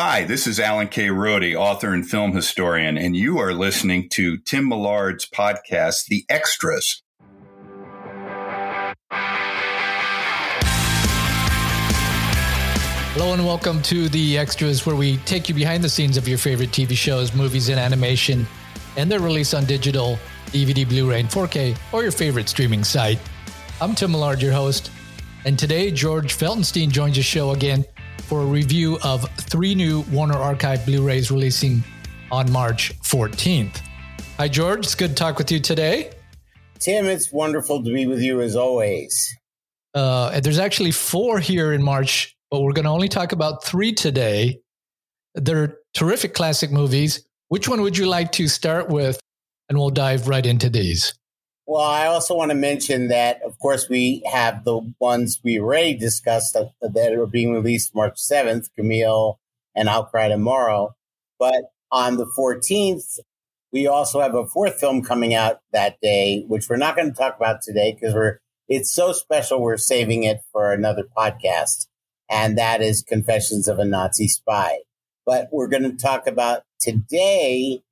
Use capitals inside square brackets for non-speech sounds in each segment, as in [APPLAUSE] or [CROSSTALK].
Hi, this is Alan K. Rode, author and film historian, and you are listening to Tim Millard's podcast, The Extras. Hello and welcome to The Extras, where we take you behind the scenes of your favorite TV shows, movies, and animation, and their release on digital, DVD, Blu ray, and 4K, or your favorite streaming site. I'm Tim Millard, your host, and today George Feltenstein joins the show again for a review of three new Warner Archive Blu rays releasing on March 14th. Hi, George. It's good to talk with you today. Tim, it's wonderful to be with you as always. Uh, there's actually four here in March, but we're going to only talk about three today. They're terrific classic movies. Which one would you like to start with? And we'll dive right into these. Well, I also want to mention that, of course, we have the ones we already discussed that, are being released March 7th, Camille and Outcry Tomorrow. But on the 14th, we also have a fourth film coming out that day, which we're not going to talk about today because we're it's so special we're saving it for another podcast, and that is Confessions of a Nazi Spy. But we're going to talk about today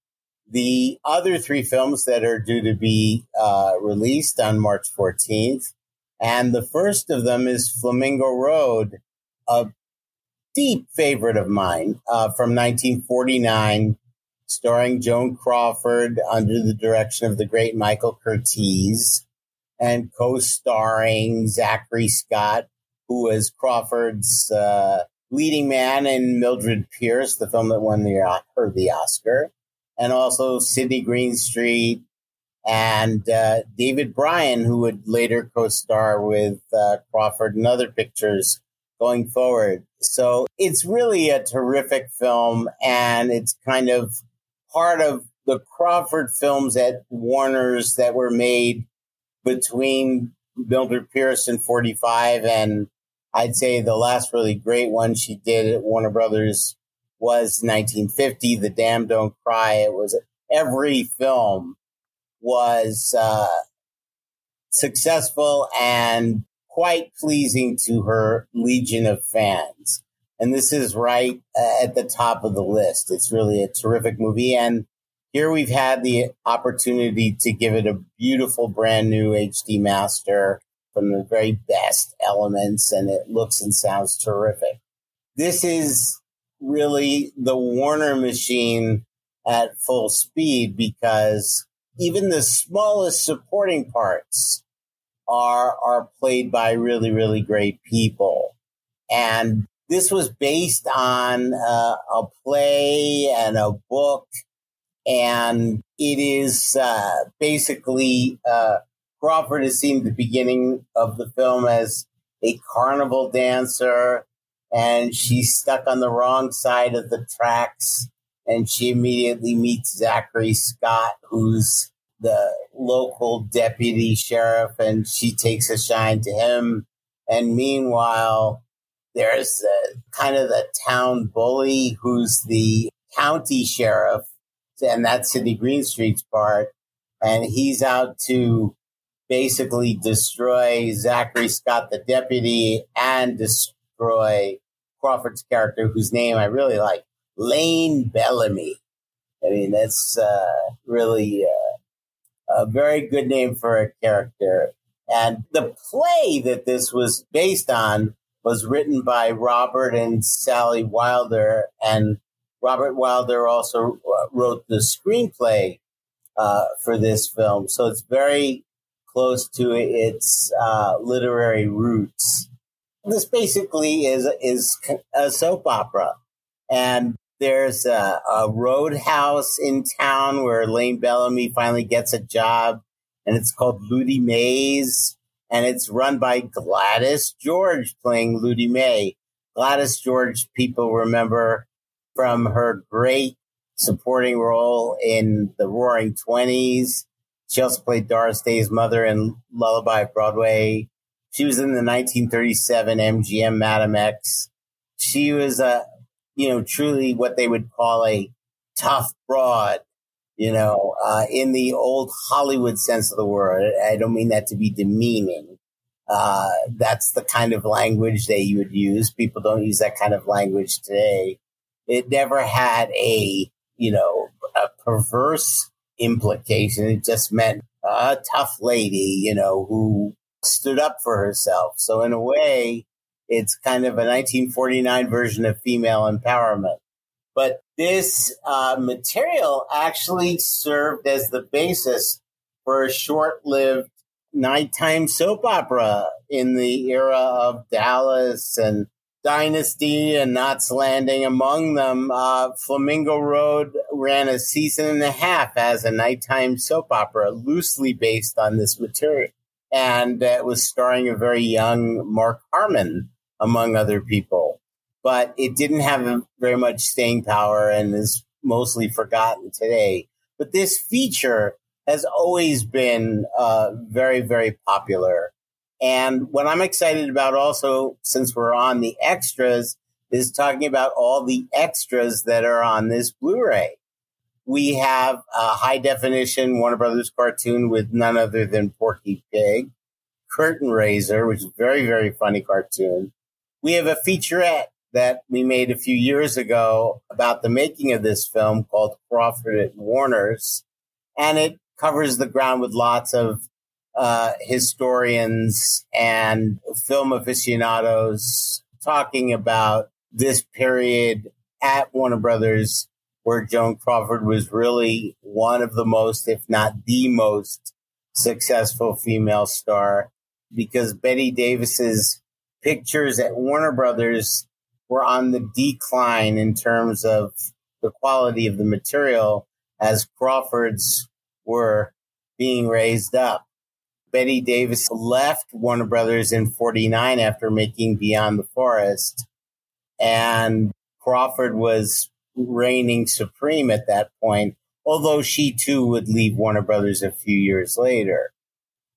the other three films that are due to be uh, released on March 14th. And the first of them is Flamingo Road, a deep favorite of mine uh, from 1949, starring Joan Crawford under the direction of the great Michael Curtiz and co-starring Zachary Scott, who was Crawford's uh, leading man in Mildred Pierce, the film that won the, uh, her the Oscar and also Sydney Greenstreet and uh, David Brian, who would later co-star with uh, Crawford in other pictures going forward. So it's really a terrific film, and it's kind of part of the Crawford films at Warner's that were made between Mildred Pierce in 45 and I'd say the last really great one she did at Warner Brothers was 1950. The Damned Don't Cry. It was every film was uh, successful and quite pleasing to her legion of fans. And this is right uh, at the top of the list. It's really a terrific movie. And here we've had the opportunity to give it a beautiful brand new HD master from the very best elements, and it looks and sounds terrific. This is really the Warner machine at full speed because even the smallest supporting parts are are played by really really great people. And this was based on uh, a play and a book. And it is uh, basically uh, crawford is seen the beginning of the film as a carnival dancer and she's stuck on the wrong side of the tracks. And she immediately meets Zachary Scott, who's the local deputy sheriff, and she takes a shine to him. And meanwhile, there's kind of the town bully who's the county sheriff, and that's Sydney Greenstreet's part. And he's out to basically destroy Zachary Scott, the deputy, and destroy Crawford's character, whose name I really like, Lane Bellamy. I mean, that's uh, really uh, a very good name for a character. And the play that this was based on was written by Robert and Sally Wilder. And Robert Wilder also uh, wrote the screenplay uh, for this film. So it's very close to its uh, literary roots this basically is is a soap opera, and there's a, a roadhouse in town where Lane Bellamy finally gets a job, and it's called Ludi Mays, and it's run by Gladys George playing Ludi May. Gladys George, people remember from her great supporting role in The Roaring Twenties. She also played Doris Day's mother in Lullaby Broadway. She was in the 1937 MGM Madame X. She was a, you know, truly what they would call a tough broad, you know, uh, in the old Hollywood sense of the word. I don't mean that to be demeaning. Uh, that's the kind of language they would use. People don't use that kind of language today. it never had a, you know, a perverse implication. It just meant a tough lady, you know, who stood up for herself. So in a way, it's kind of a 1949 version of female empowerment. But this uh, material actually served as the basis for a short lived nighttime soap opera in the era of Dallas and Dynasty and Knots Landing. Among them, uh, Flamingo Road ran a season and a half as a nighttime soap opera, loosely based on this material. And it was starring a very young Mark Harmon, among other people. But it didn't have very much staying power and is mostly forgotten today. But this feature has always been uh, very, very popular. And what I'm excited about also, since we're on the extras, is talking about all the extras that are on this Blu-ray. We have a high definition Warner Brothers cartoon with none other than Porky Pig, Curtain Raiser, which is a very, very funny cartoon. We have a featurette that we made a few years ago about the making of this film called Crawford at Warner's. And it covers the ground with lots of uh, historians and film aficionados talking about this period at Warner Brothers where Joan Crawford was really one of the most, if not the most successful female star because Bette Davis's pictures at Warner Brothers were on the decline in terms of the quality of the material as Crawford's were being raised up. Bette Davis left Warner Brothers in 49 after making Beyond the Forest. And Crawford was reigning supreme at that point, although she too would leave Warner Brothers a few years later.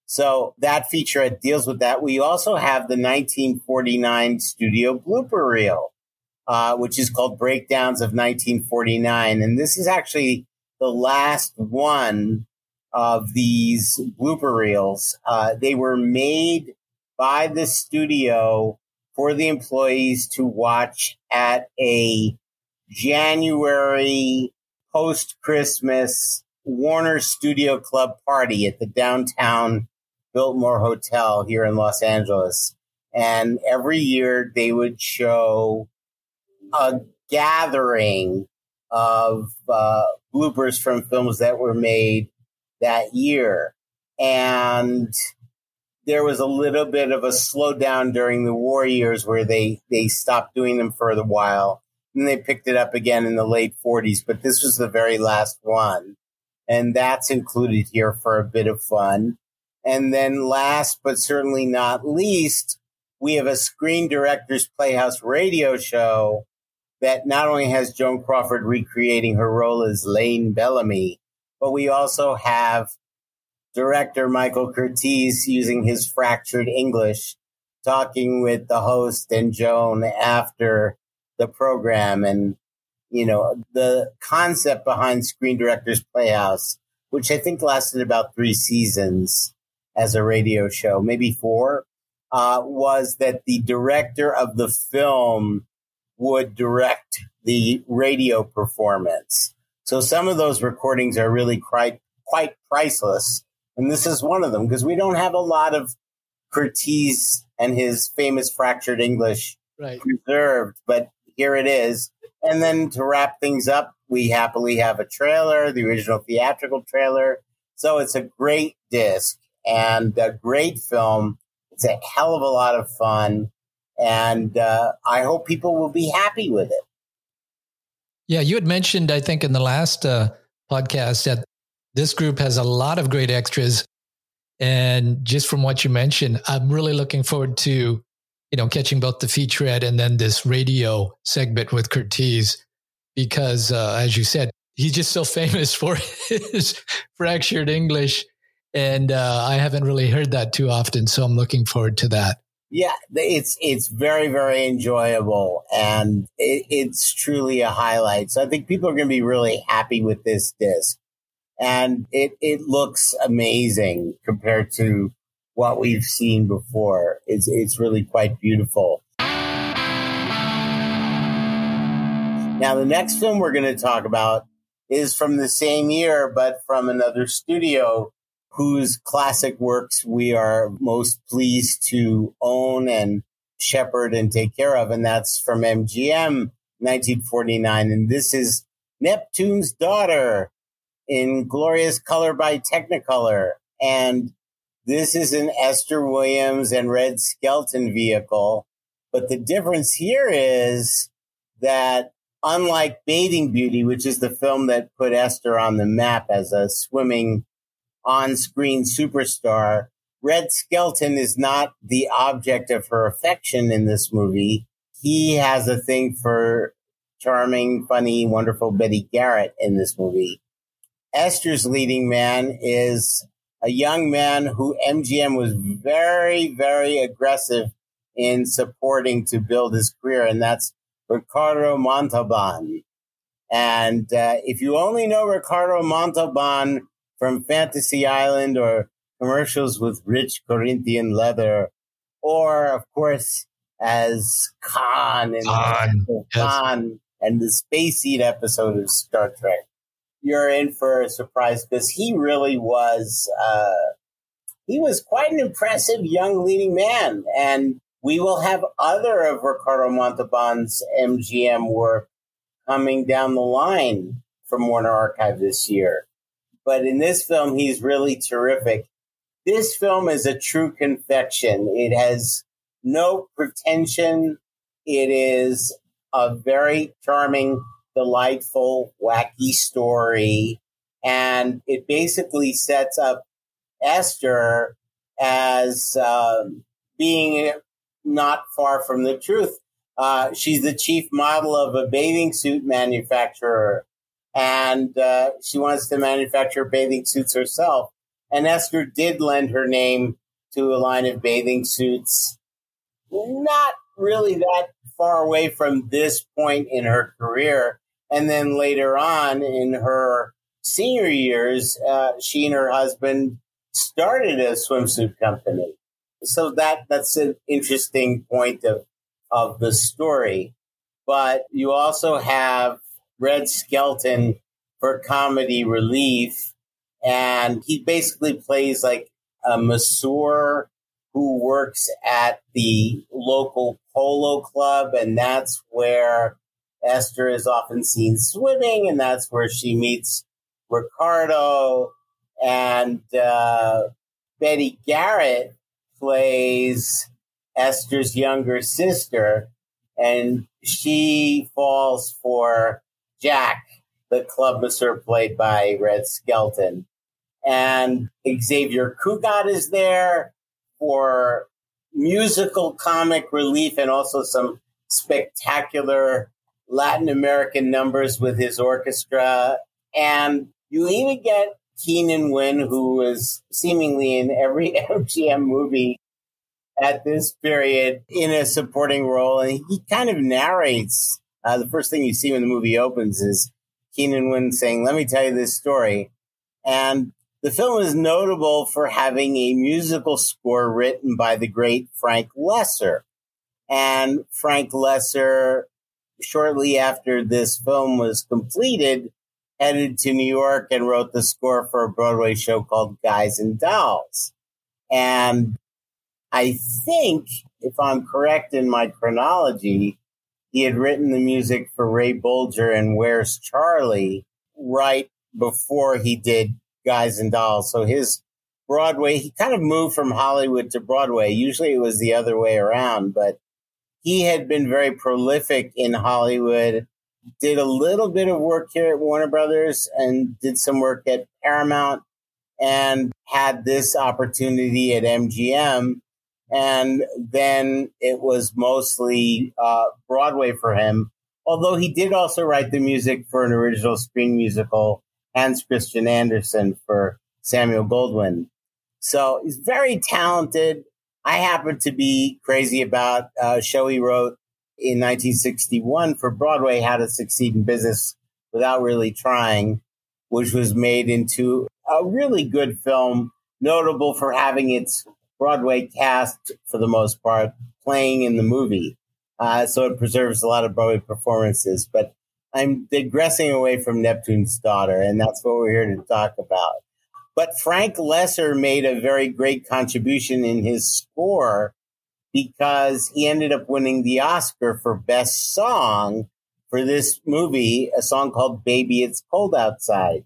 So that feature deals with that. We also have the 1949 studio blooper reel, uh, which is called Breakdowns of 1949. And this is actually the last one of these blooper reels. Uh, they were made by the studio for the employees to watch at a January post Christmas Warner Studio Club party at the downtown Biltmore Hotel here in Los Angeles. And every year they would show a gathering of uh, bloopers from films that were made that year. And there was a little bit of a slowdown during the war years where they, they stopped doing them for a while. And they picked it up again in the late 40s, but this was the very last one. And that's included here for a bit of fun. And then last but certainly not least, we have a Screen Directors Playhouse radio show that not only has Joan Crawford recreating her role as Lane Bellamy, but we also have director Michael Curtiz using his fractured English, talking with the host and Joan after the program. And, you know, the concept behind Screen Directors Playhouse, which I think lasted about three seasons as a radio show, maybe four, uh, was that the director of the film would direct the radio performance. So some of those recordings are really quite quite priceless, and this is one of them because we don't have a lot of Curtiz and his famous fractured English right. preserved, but here it is. And then to wrap things up, we happily have a trailer, the original theatrical trailer. So it's a great disc and a great film. It's a hell of a lot of fun. And uh, I hope people will be happy with it. Yeah, you had mentioned, I think, in the last uh, podcast that this group has a lot of great extras. And just from what you mentioned, I'm really looking forward to, you know, catching both the featurette and then this radio segment with Curtiz, because uh, as you said, he's just so [LAUGHS] famous for his fractured English. And uh, I haven't really heard that too often. So I'm looking forward to that. Yeah, it's it's very very enjoyable, and it, it's truly a highlight. So I think people are going to be really happy with this disc, and it it looks amazing compared to what we've seen before. It's it's really quite beautiful. Now, the next film we're going to talk about is from the same year, but from another studio whose classic works we are most pleased to own and shepherd and take care of. And that's from MGM 1949. And this is Neptune's Daughter in glorious color by Technicolor. And this is an Esther Williams and Red Skelton vehicle. But the difference here is that unlike Bathing Beauty, which is the film that put Esther on the map as a swimming on screen superstar, Red Skelton is not the object of her affection in this movie. He has a thing for charming, funny, wonderful Betty Garrett in this movie. Esther's leading man is a young man who MGM was very, very aggressive in supporting to build his career, and that's Ricardo Montalban. And uh, if you only know Ricardo Montalban from Fantasy Island or commercials with rich Corinthian leather, or of course as Khan in Khan, Khan yes. and the Space Seed episode of Star Trek, you're in for a surprise because he really was. Uh, he was quite an impressive young leading man, and we will have other of Ricardo Montalban's MGM work coming down the line from Warner Archive this year. But in this film, he's really terrific. This film is a true confection. It has no pretension. It is a very charming, delightful, wacky story. And it basically sets up Esther as um, being not far from the truth. Uh, she's the chief model of a bathing suit manufacturer, and uh, she wants to manufacture bathing suits herself. And Esther did lend her name to a line of bathing suits, not really that far away from this point in her career. And then later on in her senior years, uh, she and her husband started a swimsuit company. So that that's an interesting point of of the story. But you also have Red Skelton for comedy relief, and he basically plays like a masseur who works at the local polo club, and that's where Esther is often seen swimming, and that's where she meets Ricardo and uh, Betty Garrett plays Esther's younger sister, and she falls for Jack, the club masseur played by Red Skelton. And Xavier Cugat is there for musical comic relief and also some spectacular Latin American numbers with his orchestra. And you even get Keenan Wynn, who was seemingly in every [LAUGHS] MGM movie at this period in a supporting role. And he kind of narrates uh, the first thing you see when the movie opens is Keenan Wynn saying, Let me tell you this story. And the film is notable for having a musical score written by the great Frank Loesser. And Frank Loesser, shortly after this film was completed, headed to New York and wrote the score for a Broadway show called Guys and Dolls. And I think, if I'm correct in my chronology, he had written the music for Ray Bolger and Where's Charley right before he did Guys and Dolls. So his Broadway, he kind of moved from Hollywood to Broadway. Usually it was the other way around, but he had been very prolific in Hollywood did a little bit of work here at Warner Brothers and did some work at Paramount and had this opportunity at MGM. And then it was mostly uh, Broadway for him, although he did also write the music for an original screen musical, Hans Christian Andersen for Samuel Goldwyn. So he's very talented. I happen to be crazy about a show he wrote in 1961 for Broadway, How to Succeed in Business Without Really Trying, which was made into a really good film, notable for having its Broadway cast, for the most part, playing in the movie. Uh, so it preserves a lot of Broadway performances. But I'm digressing away from Neptune's daughter, and that's what we're here to talk about. But Frank Loesser made a very great contribution in his score because he ended up winning the Oscar for Best Song for this movie, a song called Baby It's Cold Outside,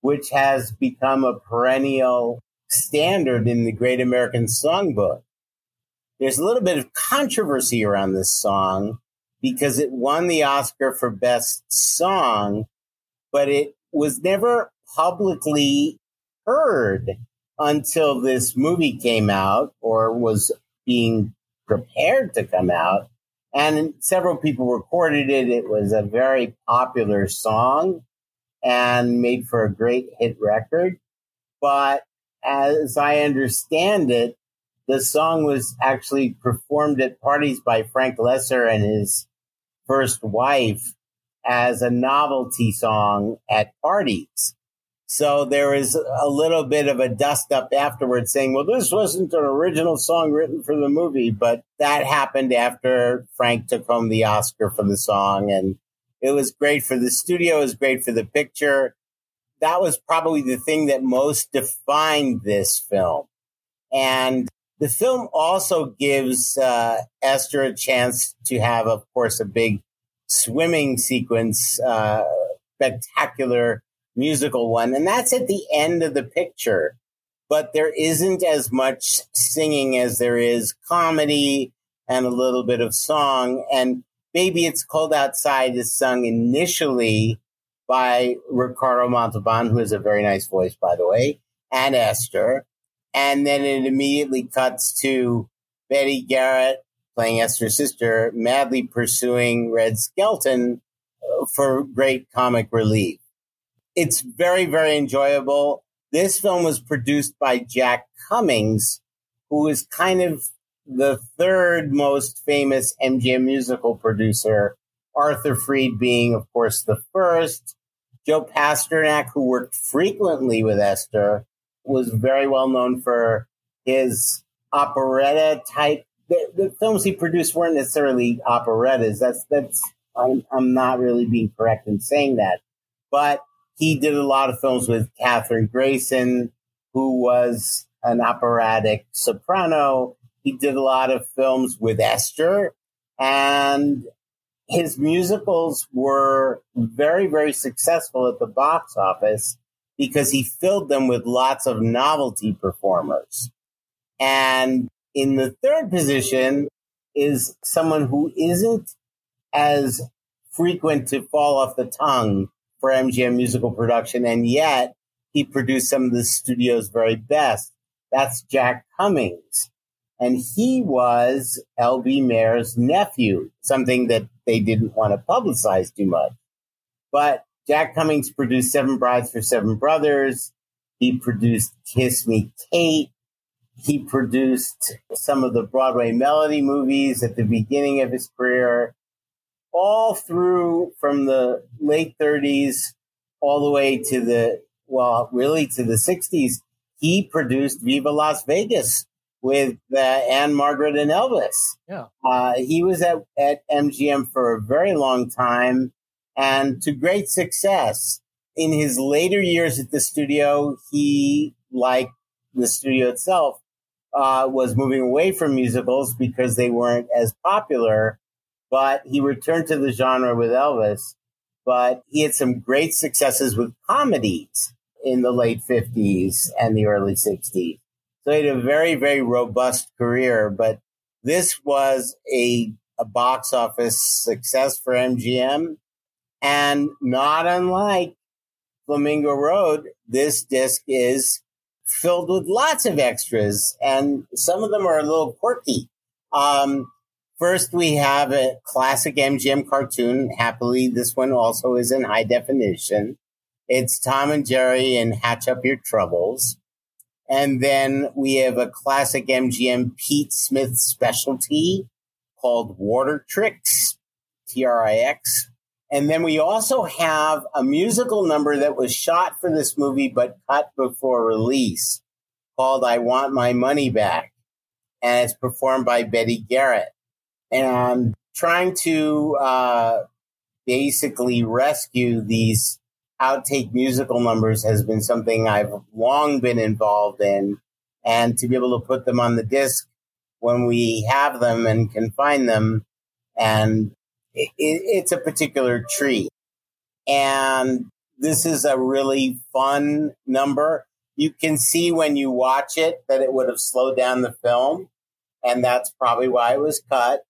which has become a perennial standard in the Great American Songbook. There's a little bit of controversy around this song because it won the Oscar for Best Song, but it was never publicly heard until this movie came out or was being prepared to come out. And several people recorded it. It was a very popular song and made for a great hit record. But as I understand it, the song was actually performed at parties by Frank Loesser and his first wife as a novelty song at parties. So there was a little bit of a dust up afterwards saying, well, this wasn't an original song written for the movie, but that happened after Frank took home the Oscar for the song. And it was great for the studio. It was great for the picture. That was probably the thing that most defined this film. And the film also gives uh, Esther a chance to have, of course, a big swimming sequence, uh, spectacular musical one. And that's at the end of the picture. But there isn't as much singing as there is comedy and a little bit of song. And Baby It's Cold Outside is sung initially by Ricardo Montalban, who has a very nice voice, by the way, and Esther. And then it immediately cuts to Betty Garrett playing Esther's sister, madly pursuing Red Skelton uh, for great comic relief it's very, very enjoyable. This film was produced by Jack Cummings, who is kind of the third most famous MGM musical producer, Arthur Freed being, of course, the first. Joe Pasternak, who worked frequently with Esther, was very well known for his operetta type. The, the films he produced weren't necessarily operettas. That's that's I'm, I'm not really being correct in saying that, but he did a lot of films with Kathryn Grayson, who was an operatic soprano. He did a lot of films with Esther, and his musicals were very, very successful at the box office because he filled them with lots of novelty performers. And in the third position is someone who isn't as frequent to fall off the tongue for MGM musical production, and yet he produced some of the studio's very best. That's Jack Cummings. And he was L.B. Mayer's nephew, something that they didn't want to publicize too much. But Jack Cummings produced Seven Brides for Seven Brothers. He produced Kiss Me Kate. He produced some of the Broadway melody movies at the beginning of his career all through from the late 30s all the way to the, well, really to the 60s, he produced Viva Las Vegas with uh, Ann-Margret and Elvis. Yeah. Uh, he was at, at MGM for a very long time and to great success. In his later years at the studio, he, like the studio itself, uh, was moving away from musicals because they weren't as popular but he returned to the genre with Elvis. But he had some great successes with comedies in the late 50s and the early 60s. So he had a very, very robust career. But this was a, a box office success for MGM. And not unlike Flamingo Road, this disc is filled with lots of extras, and some of them are a little quirky. Um, First, we have a classic MGM cartoon. Happily, this one also is in high definition. It's Tom and Jerry and Hatch Up Your Troubles. And then we have a classic MGM Pete Smith specialty called Water Trix, T R I X. And then we also have a musical number that was shot for this movie but cut before release called I Want My Money Back. And it's performed by Betty Garrett and trying to uh, basically rescue these outtake musical numbers has been something I've long been involved in. And to be able to put them on the disc when we have them and can find them, and it, it's a particular treat. And this is a really fun number. You can see when you watch it that it would have slowed down the film, and that's probably why it was cut.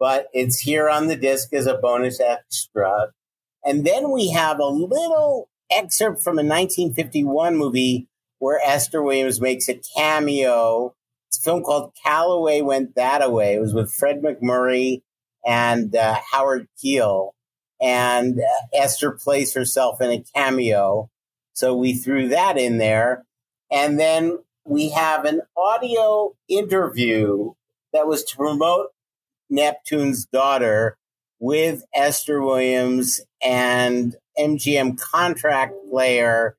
But it's here on the disc as a bonus extra. And then we have a little excerpt from a 1951 movie where Esther Williams makes a cameo. It's a film called Callaway Went Thataway. It was with Fred MacMurray and uh, Howard Keel. And uh, Esther plays herself in a cameo. So we threw that in there. And then we have an audio interview that was to promote Neptune's daughter with Esther Williams and MGM contract player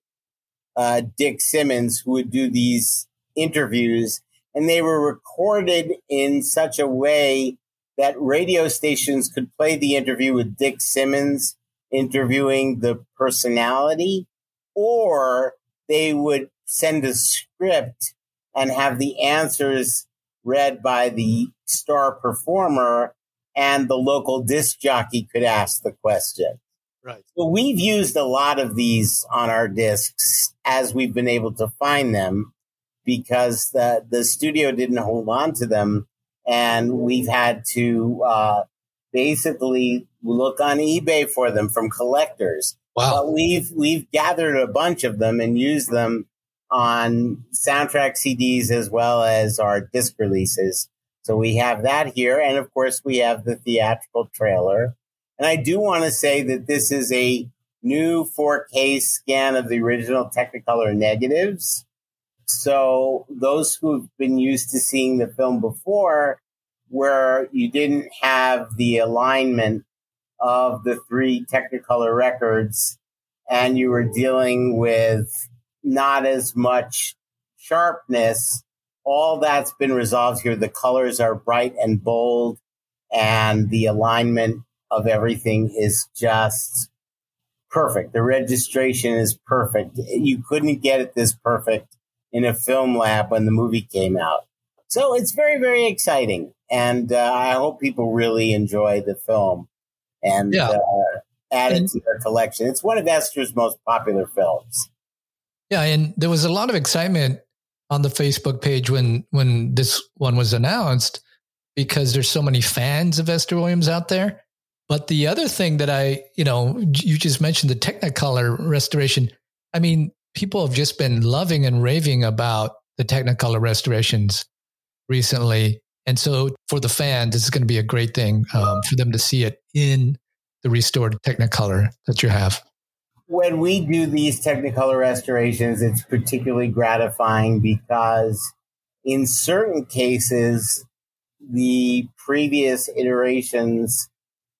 uh, Dick Simmons, who would do these interviews. And they were recorded in such a way that radio stations could play the interview with Dick Simmons interviewing the personality, or they would send a script and have the answers read by the star performer and the local disc jockey could ask the question. Right. So we've used a lot of these on our discs as we've been able to find them because the, the studio didn't hold on to them. And we've had to uh, basically look on eBay for them from collectors. Wow. But we've we've gathered a bunch of them and used them on soundtrack CDs as well as our disc releases. So we have that here. And of course, we have the theatrical trailer. And I do want to say that this is a new 4K scan of the original Technicolor negatives. So those who've been used to seeing the film before, where you didn't have the alignment of the three Technicolor records and you were dealing with not as much sharpness all that's been resolved here. The colors are bright and bold, and the alignment of everything is just perfect. The registration is perfect. You couldn't get it this perfect in a film lab when the movie came out. So it's very, very exciting. And uh, I hope people really enjoy the film and yeah. uh, add it to their collection. It's one of Esther's most popular films. Yeah, and there was a lot of excitement on the Facebook page when when this one was announced because there's so many fans of Esther Williams out there. But the other thing that I, you know, you just mentioned the Technicolor restoration. I mean, people have just been loving and raving about the Technicolor restorations recently. And so for the fans, this is going to be a great thing um, for them to see it in the restored Technicolor that you have when we do these Technicolor restorations, it's particularly gratifying because in certain cases, the previous iterations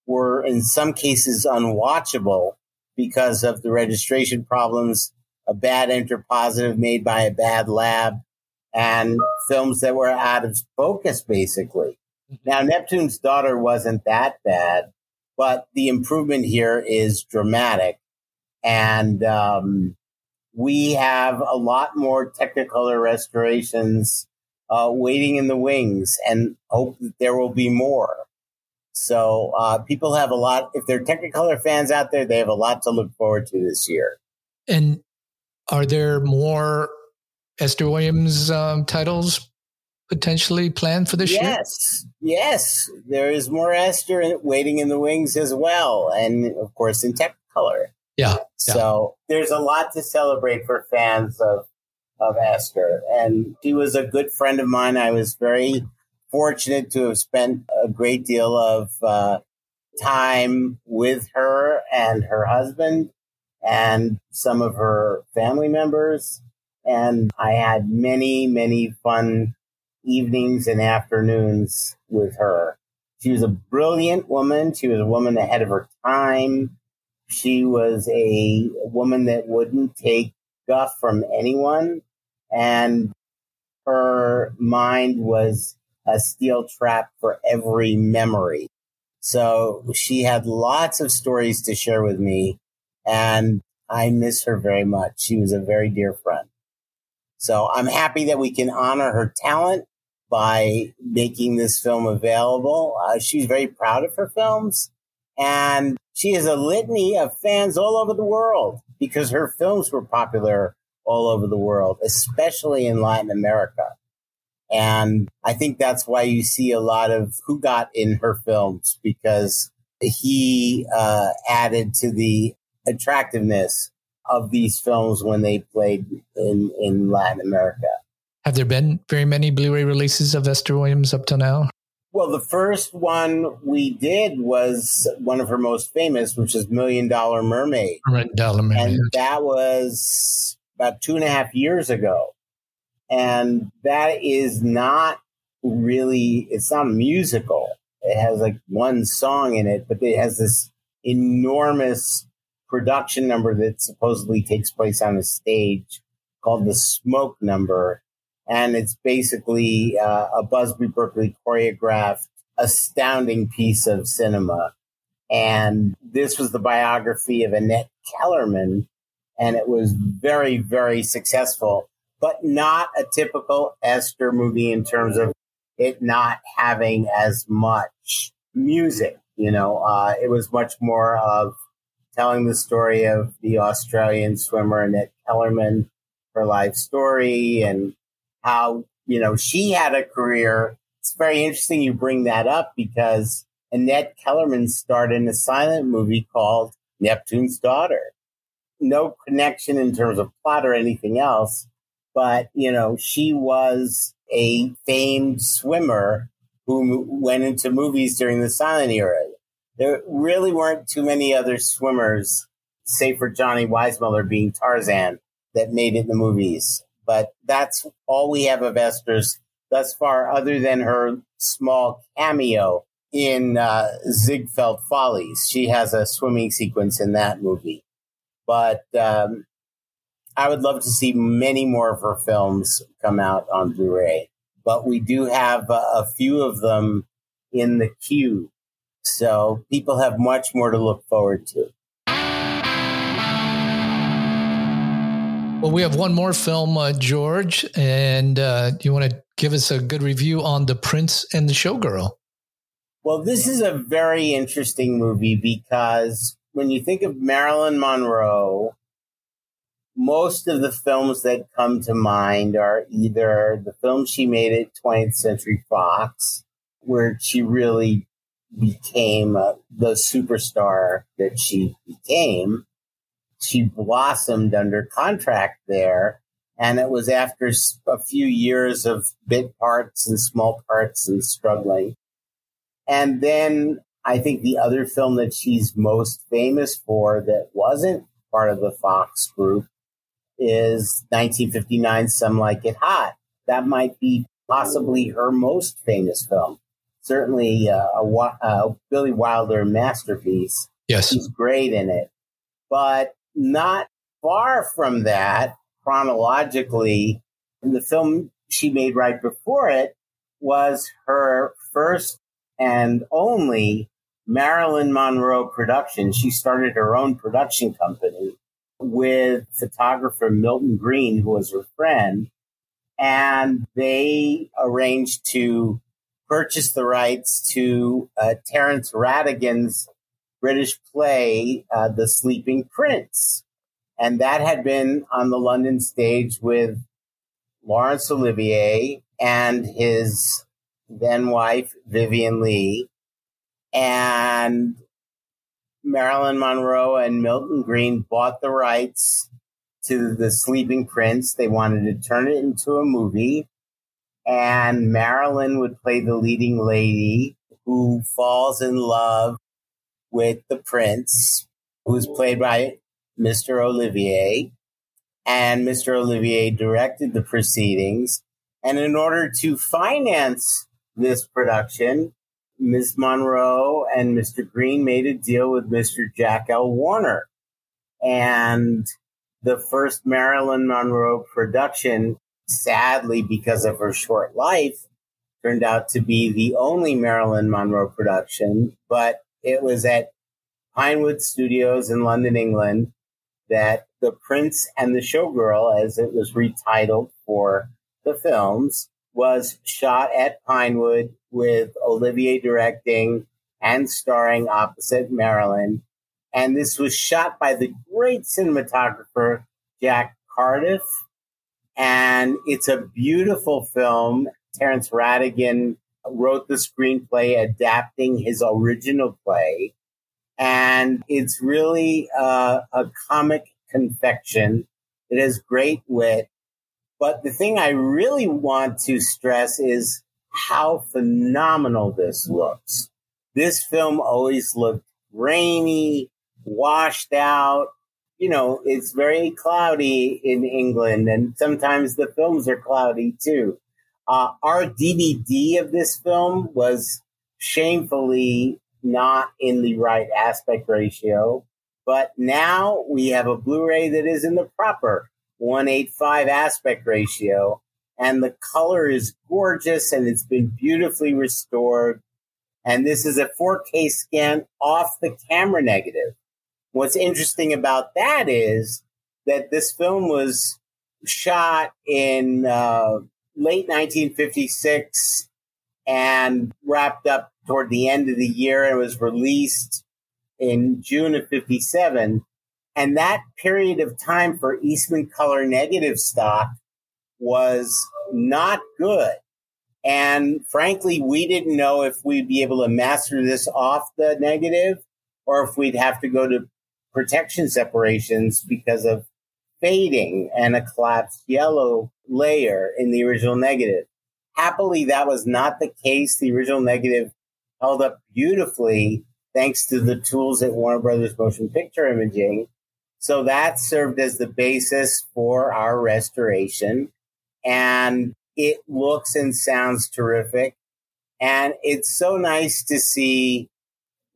were in some cases unwatchable because of the registration problems, a bad interpositive made by a bad lab, and films that were out of focus, basically. Mm-hmm. Now, Neptune's daughter wasn't that bad, but the improvement here is dramatic and um, we have a lot more Technicolor restorations uh, waiting in the wings, and hope that there will be more. So uh, people have a lot. If they're Technicolor fans out there, they have a lot to look forward to this year. And are there more Esther Williams um, titles potentially planned for this yes, year? Yes, yes. There is more Esther waiting in the wings as well, and of course in Technicolor. Yeah. So there's a lot to celebrate for fans of of Esther, and she was a good friend of mine. I was very fortunate to have spent a great deal of uh, time with her and her husband and some of her family members. And I had many, many fun evenings and afternoons with her. She was a brilliant woman. She was a woman ahead of her time. She was a woman that wouldn't take guff from anyone, and her mind was a steel trap for every memory. So she had lots of stories to share with me, and I miss her very much. She was a very dear friend. So I'm happy that we can honor her talent by making this film available. Uh, she's very proud of her films, and she has a litany of fans all over the world because her films were popular all over the world, especially in Latin America. And I think that's why you see a lot of Cugat in her films because he uh, added to the attractiveness of these films when they played in, in Latin America. Have there been very many Blu ray releases of Esther Williams up till now? Well, the first one we did was one of her most famous, which is Million Dollar Mermaid. Million Dollar Mermaid. And that was about two and a half years ago. And that is not really, it's not a musical. It has like one song in it, but it has this enormous production number that supposedly takes place on a stage called the Smoke Number. And it's basically uh, a Busby Berkeley choreographed, astounding piece of cinema. And this was the biography of Annette Kellerman, and it was very, very successful, but not a typical Esther movie in terms of it not having as much music. You know, uh, it was much more of telling the story of the Australian swimmer Annette Kellerman, her life story, and how, you know, she had a career. It's very interesting you bring that up because Annette Kellerman starred in a silent movie called Neptune's Daughter no connection in terms of plot or anything else. But, you know, she was a famed swimmer who went into movies during the silent era. There really weren't too many other swimmers, save for Johnny Weissmuller being Tarzan, that made it in the movies. But that's all we have of Esther's thus far, other than her small cameo in uh, Ziegfeld Follies. She has a swimming sequence in that movie. But um, I would love to see many more of her films come out on Blu ray. But we do have a, a few of them in the queue. So people have much more to look forward to. Well, we have one more film, uh, George, and uh, you want to give us a good review on The Prince and the Showgirl? Well, this is a very interesting movie because when you think of Marilyn Monroe, most of the films that come to mind are either the films she made at 20th Century Fox, where she really became uh, the superstar that she became. She blossomed under contract there. And it was after a few years of bit parts and small parts and struggling. And then I think the other film that she's most famous for that wasn't part of the Fox group is 1959 Some Like It Hot. That might be possibly her most famous film. Certainly uh, a, a Billy Wilder masterpiece. Yes. She's great in it. But not far from that, chronologically, the film she made right before it was her first and only Marilyn Monroe production. She started her own production company with photographer Milton Greene, who was her friend. And they arranged to purchase the rights to uh, Terence Rattigan's British play, uh, The Sleeping Prince. And that had been on the London stage with Laurence Olivier and his then wife, Vivien Leigh and Marilyn Monroe and Milton Greene bought the rights to the Sleeping Prince. They wanted to turn it into a movie, and Marilyn would play the leading lady who falls in love with the prince, who's played by Mr. Olivier. And Mr. Olivier directed the proceedings. And in order to finance this production, Ms. Monroe and Mr. Greene made a deal with Mr. Jack L. Warner. And the first Marilyn Monroe production, sadly, because of her short life, turned out to be the only Marilyn Monroe production, but it was at Pinewood Studios in London, England, that The Prince and the Showgirl, as it was retitled for the films, was shot at Pinewood with Olivier directing and starring opposite Marilyn. And this was shot by the great cinematographer Jack Cardiff. And it's a beautiful film. Terence Rattigan wrote the screenplay adapting his original play. And it's really uh, a comic confection. It has great wit. But the thing I really want to stress is how phenomenal this looks. This film always looked rainy, washed out. You know, it's very cloudy in England, and sometimes the films are cloudy too. Uh, our DVD of this film was shamefully not in the right aspect ratio, but now we have a Blu-ray that is in the proper 185 aspect ratio, and the color is gorgeous and it's been beautifully restored. And this is a 4K scan off the camera negative. What's interesting about that is that this film was shot in uh, late 1956 and wrapped up toward the end of the year and was released in June of 57. And that period of time for Eastmancolor negative stock was not good. And frankly, we didn't know if we'd be able to master this off the negative or if we'd have to go to protection separations because of fading and a collapsed yellow layer in the original negative. Happily, that was not the case. The original negative held up beautifully thanks to the tools at Warner Brothers Motion Picture Imaging. So that served as the basis for our restoration. And it looks and sounds terrific. And it's so nice to see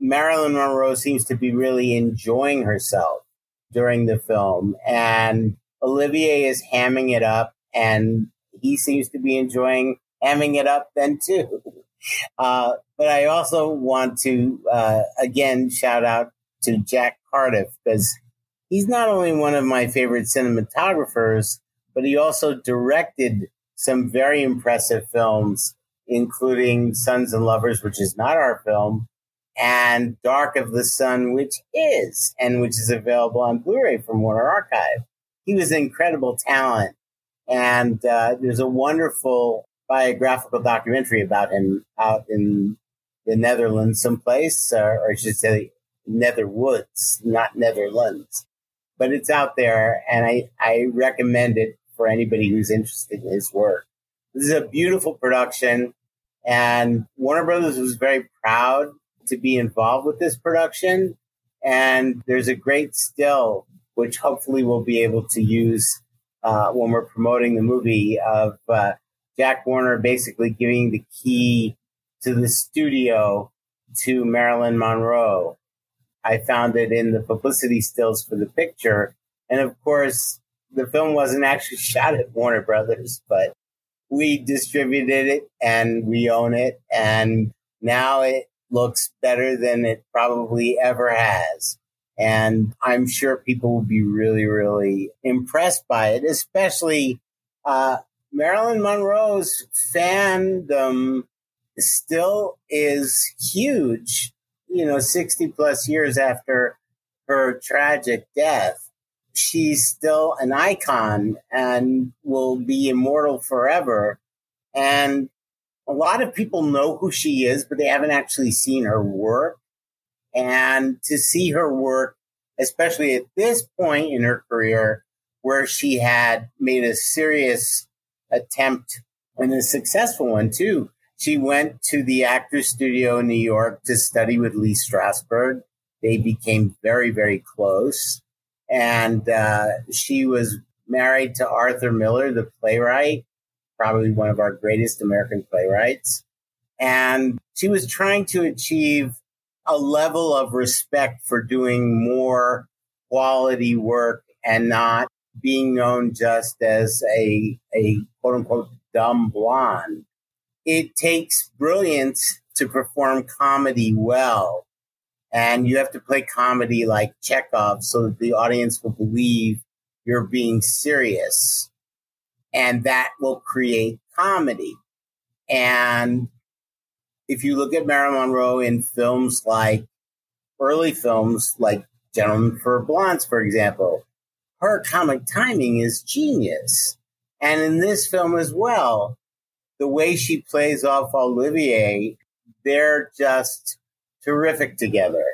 Marilyn Monroe seems to be really enjoying herself during the film. And Olivier is hamming it up, and he seems to be enjoying hamming it up then too. [LAUGHS] Uh, but I also want to, uh, again, shout out to Jack Cardiff because he's not only one of my favorite cinematographers, but he also directed some very impressive films, including Sons and Lovers, which is not our film, and Dark of the Sun, which is, and which is available on Blu-ray from Warner Archive. He was an incredible talent. And uh, there's a wonderful biographical documentary about him out in the Netherlands someplace, or, or I should say Netherwoods, not Netherlands. But it's out there, and I, I recommend it for anybody who's interested in his work. This is a beautiful production, and Warner Brothers was very proud to be involved with this production. And there's a great still, which hopefully we'll be able to use uh, when we're promoting the movie of uh, Jack Warner basically giving the key to the studio to Marilyn Monroe. I found it in the publicity stills for the picture. And of course, the film wasn't actually [LAUGHS] shot at Warner Brothers, but we distributed it and we own it. And now it looks better than it probably ever has. And I'm sure people will be really, really impressed by it, especially uh, Marilyn Monroe's fandom still is huge, you know, 60 plus years after her tragic death. She's still an icon and will be immortal forever. And a lot of people know who she is, but they haven't actually seen her work. And to see her work, especially at this point in her career, where she had made a serious attempt and a successful one too. She went to the Actors Studio in New York to study with Lee Strasberg. They became very, very close. And uh, she was married to Arthur Miller, the playwright, probably one of our greatest American playwrights. And she was trying to achieve a level of respect for doing more quality work and not being known just as a, a quote unquote dumb blonde. it takes brilliance to perform comedy well. And you have to play comedy like Chekhov so that the audience will believe you're being serious. And that will create comedy. And if you look at Marilyn Monroe in films like early films like Gentlemen Prefer Blondes, for example, her comic timing is genius. And in this film as well, the way she plays off Olivier, they're just terrific together.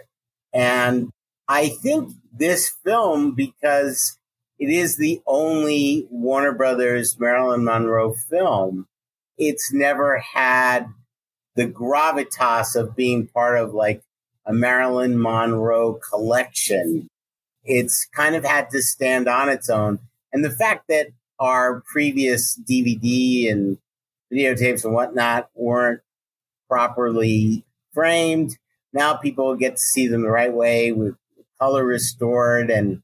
And I think this film, because it is the only Warner Brothers Marilyn Monroe film, it's never had the gravitas of being part of like a Marilyn Monroe collection. It's kind of had to stand on its own. And the fact that our previous DVD and videotapes and whatnot weren't properly framed, now people get to see them the right way with color restored and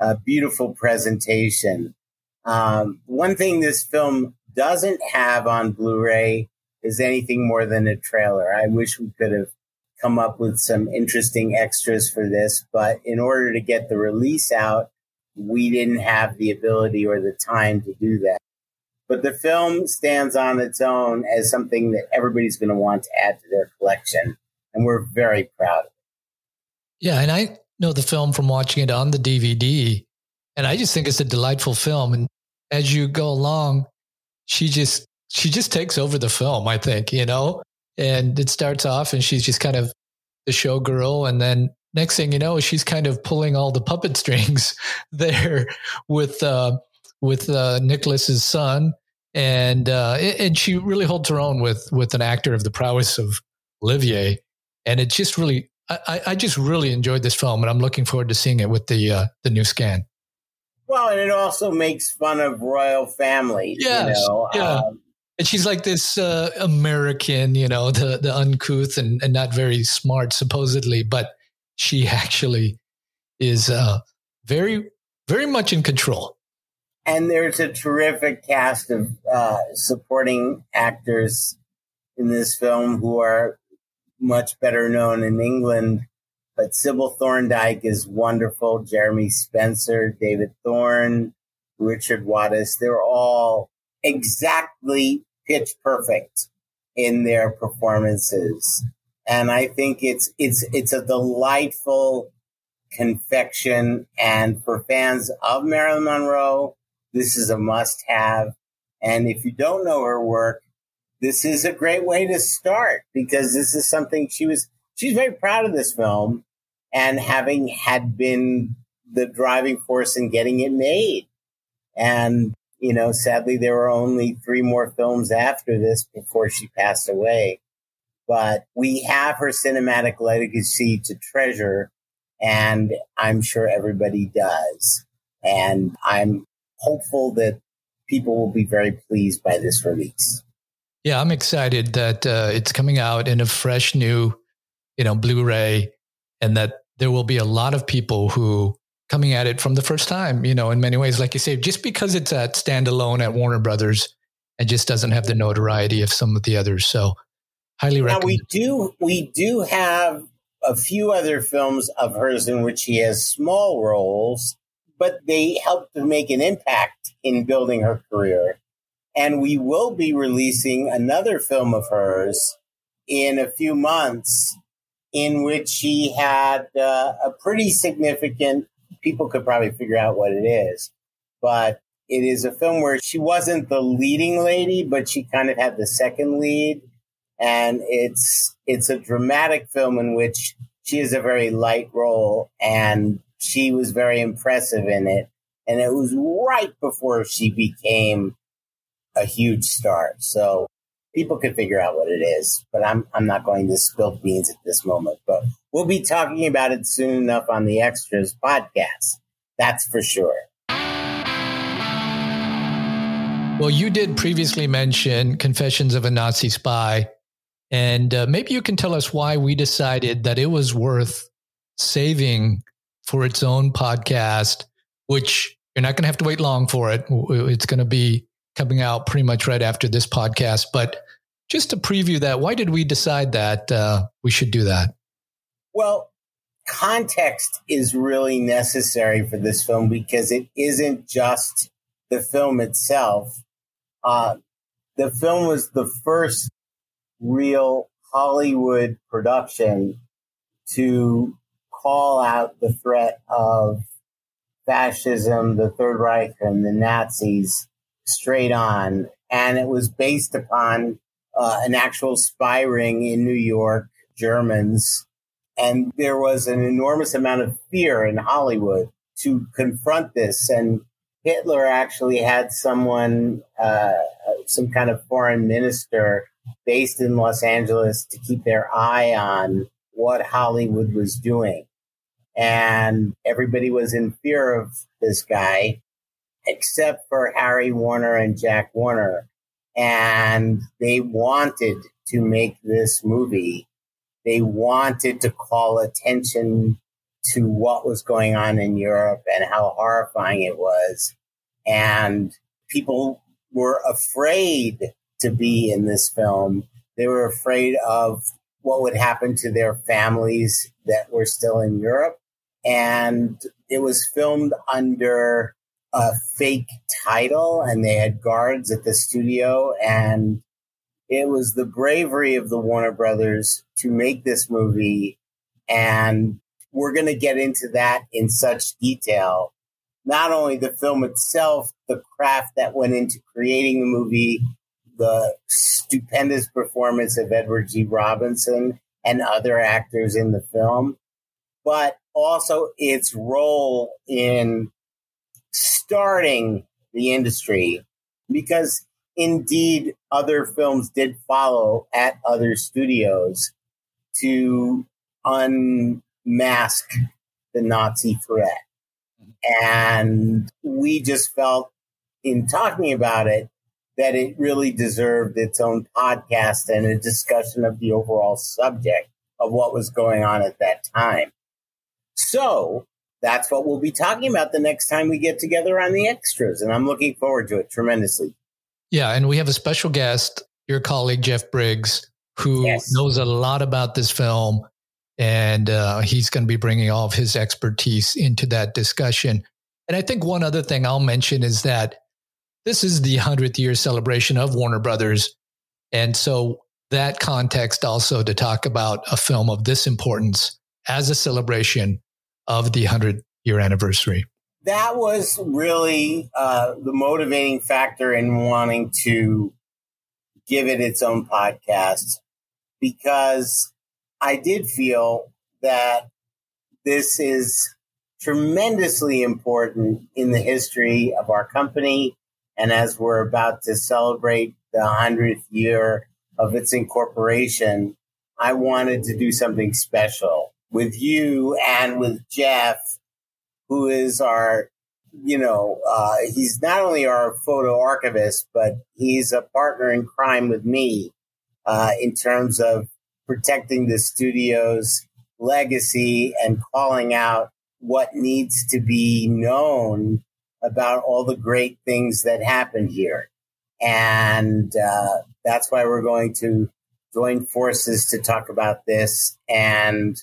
a beautiful presentation. Um, one thing this film doesn't have on Blu ray is anything more than a trailer. I wish we could have come up with some interesting extras for this, but in order to get the release out, we didn't have the ability or the time to do that. But the film stands on its own as something that everybody's going to want to add to their collection. And we're very proud of it. Yeah. And I know the film from watching it on the DVD. And I just think it's a delightful film. And as you go along, she just she just takes over the film, I think, you know? And it starts off and she's just kind of the showgirl. And then next thing you know, she's kind of pulling all the puppet [LAUGHS] strings there with, uh, with, uh, Nicholas's son. And, uh, and she really holds her own with, with an actor of the prowess of Olivier. And it just really, I, I just really enjoyed this film and I'm looking forward to seeing it with the, uh, the new scan. Well, and it also makes fun of royal families. Yes, you know? yeah. Um, and she's like this uh, American, you know, the the uncouth and, and not very smart, supposedly, but she [LAUGHS] actually is uh, very, very much in control. And there's a terrific cast of uh, supporting actors in this film who are much better known in England. But Sybil Thorndike is wonderful. Jeremy Spenser, David Thorne, Richard Wattis, they're all exactly pitch perfect in their performances. And I think it's it's it's a delightful confection. And for fans of Marilyn Monroe, this is a must have. And if you don't know her work, this is a great way to start because this is something she was she's very proud of this film and having had been the driving force in getting it made. And you know, sadly, there were only three more films after this before she passed away. But we have her cinematic legacy to treasure, and I'm sure everybody does. And I'm hopeful that people will be very pleased by this release. Yeah, I'm excited that uh, it's coming out in a fresh new, you know, Blu-ray, and that there will be a lot of people who coming at it from the first time, you know, in many ways, like you say, just because it's at standalone at Warner Brothers and just doesn't have the notoriety of some of the others. So highly recommend. Now we do, we do have a few other films of hers in which she has small roles, but they help to make an impact in building her career. And we will be releasing another film of hers in a few months in which she had uh, a pretty significant people could probably figure out what it is. But it is a film where she wasn't the leading lady, but she kind of had the second lead. And it's it's a dramatic film in which she is a very light role and she was very impressive in it. And it was right before she became a huge star. So people could figure out what it is, but I'm I'm not going to spill beans at this moment. But we'll be talking about it soon enough on the extras podcast. That's for sure. Well, you did previously mention Confessions of a Nazi Spy, and uh, maybe you can tell us why we decided that it was worth saving for its own podcast, which you're not going to have to wait long for it. It's going to be coming out pretty much right after this podcast. But just to preview that, why did we decide that uh, we should do that? Well, context is really necessary for this film because it isn't just the film itself. Uh, the film was the first real Hollywood production to call out the threat of fascism, the Third Reich, and the Nazis straight on. And it was based upon uh, an actual spy ring in New York, Germans. And there was an enormous amount of fear in Hollywood to confront this. And Hitler actually had someone, uh, some kind of foreign minister based in Los Angeles to keep their eye on what Hollywood was doing. And everybody was in fear of this guy, except for Harry Warner and Jack Warner. And they wanted to make this movie. They wanted to call attention to what was going on in Europe and how horrifying it was. And people were afraid to be in this film. They were afraid of what would happen to their families that were still in Europe. And it was filmed under a fake title, and they had guards at the studio. And it was the bravery of the Warner Brothers to make this movie. And we're going to get into that in such detail. Not only the film itself, the craft that went into creating the movie, the stupendous performance of Edward G. Robinson and other actors in the film, but also its role in starting the industry because indeed other films did follow at other studios to unmask the Nazi threat. And we just felt in talking about it that it really deserved its own podcast and a discussion of the overall subject of what was going on at that time. So that's what we'll be talking about the next time we get together on the extras. And I'm looking forward to it tremendously. Yeah. And we have a special guest, your colleague, Jeff Briggs, who yes. knows a lot about this film. And uh, he's going to be bringing all of his expertise into that discussion. And I think one other thing I'll mention is that this is the 100th year celebration of Warner Brothers. And so that context also to talk about a film of this importance as a celebration of the 100th year anniversary. That was really uh, the motivating factor in wanting to give it its own podcast because I did feel that this is tremendously important in the history of our company and as we're about to celebrate the 100th year of its incorporation, I wanted to do something special with you and with Jeff, who is our, you know, uh, he's not only our photo archivist, but he's a partner in crime with me uh, in terms of protecting the studio's legacy and calling out what needs to be known about all the great things that happened here. And uh, that's why we're going to join forces to talk about this and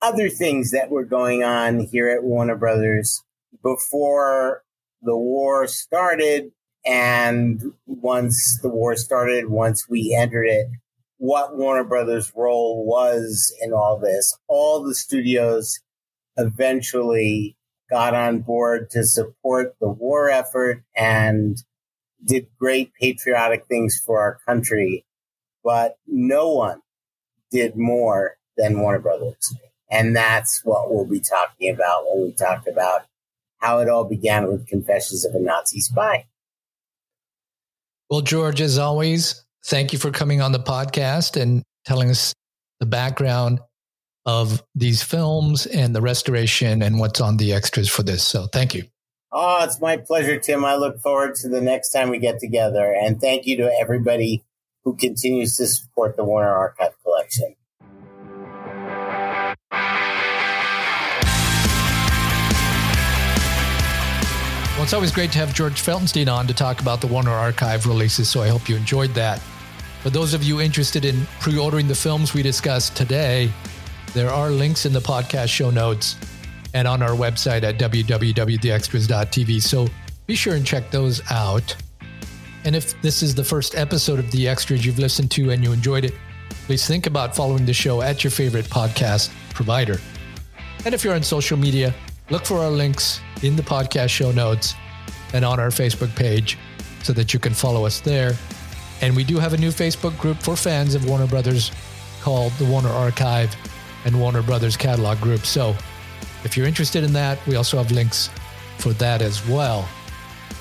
other things that were going on here at Warner Brothers before the war started. And once the war started, once we entered it, what Warner Brothers' role was in all this. All the studios eventually got on board to support the war effort and did great patriotic things for our country. But no one did more than Warner Brothers. And that's what we'll be talking about when we talk about how it all began with Confessions of a Nazi Spy. Well, George, as always, thank you for coming on the podcast and telling us the background of these films and the restoration and what's on the extras for this. So thank you. Oh, it's my pleasure, Tim. I look forward to the next time we get together. And thank you to everybody who continues to support the Warner Archive Collection. It's always great to have George Feltenstein on to talk about the Warner Archive releases, so I hope you enjoyed that. For those of you interested in pre ordering the films we discussed today, there are links in the podcast show notes and on our website at www.theextras.tv. So be sure and check those out. And if this is the first episode of The Extras you've listened to and you enjoyed it, please think about following the show at your favorite podcast provider. And if you're on social media, look for our links in the podcast show notes and on our Facebook page so that you can follow us there. And we do have a new Facebook group for fans of Warner Brothers called the Warner Archive and Warner Brothers Catalog Group. So if you're interested in that, we also have links for that as well.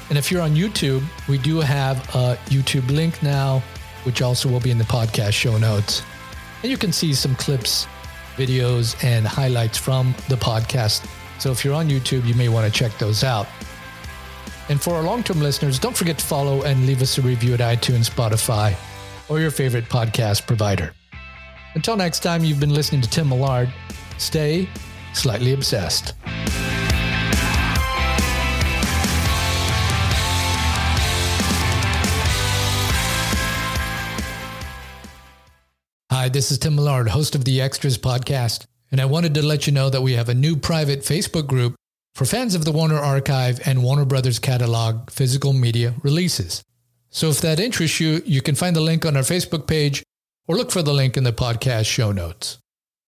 And if you're on YouTube, we do have a YouTube link now, which also will be in the podcast show notes. And you can see some clips, videos, and highlights from the podcast. So if you're on YouTube, you may want to check those out. And for our long term listeners, don't forget to follow and leave us a review at iTunes, Spotify, or your favorite podcast provider. Until next time, you've been listening to Tim Millard. Stay slightly obsessed. Hi, this is Tim Millard, host of the Extras podcast, and I wanted to let you know that we have a new private Facebook group for fans of the Warner Archive and Warner Brothers catalog physical media releases. So if that interests you, you can find the link on our Facebook page or look for the link in the podcast show notes.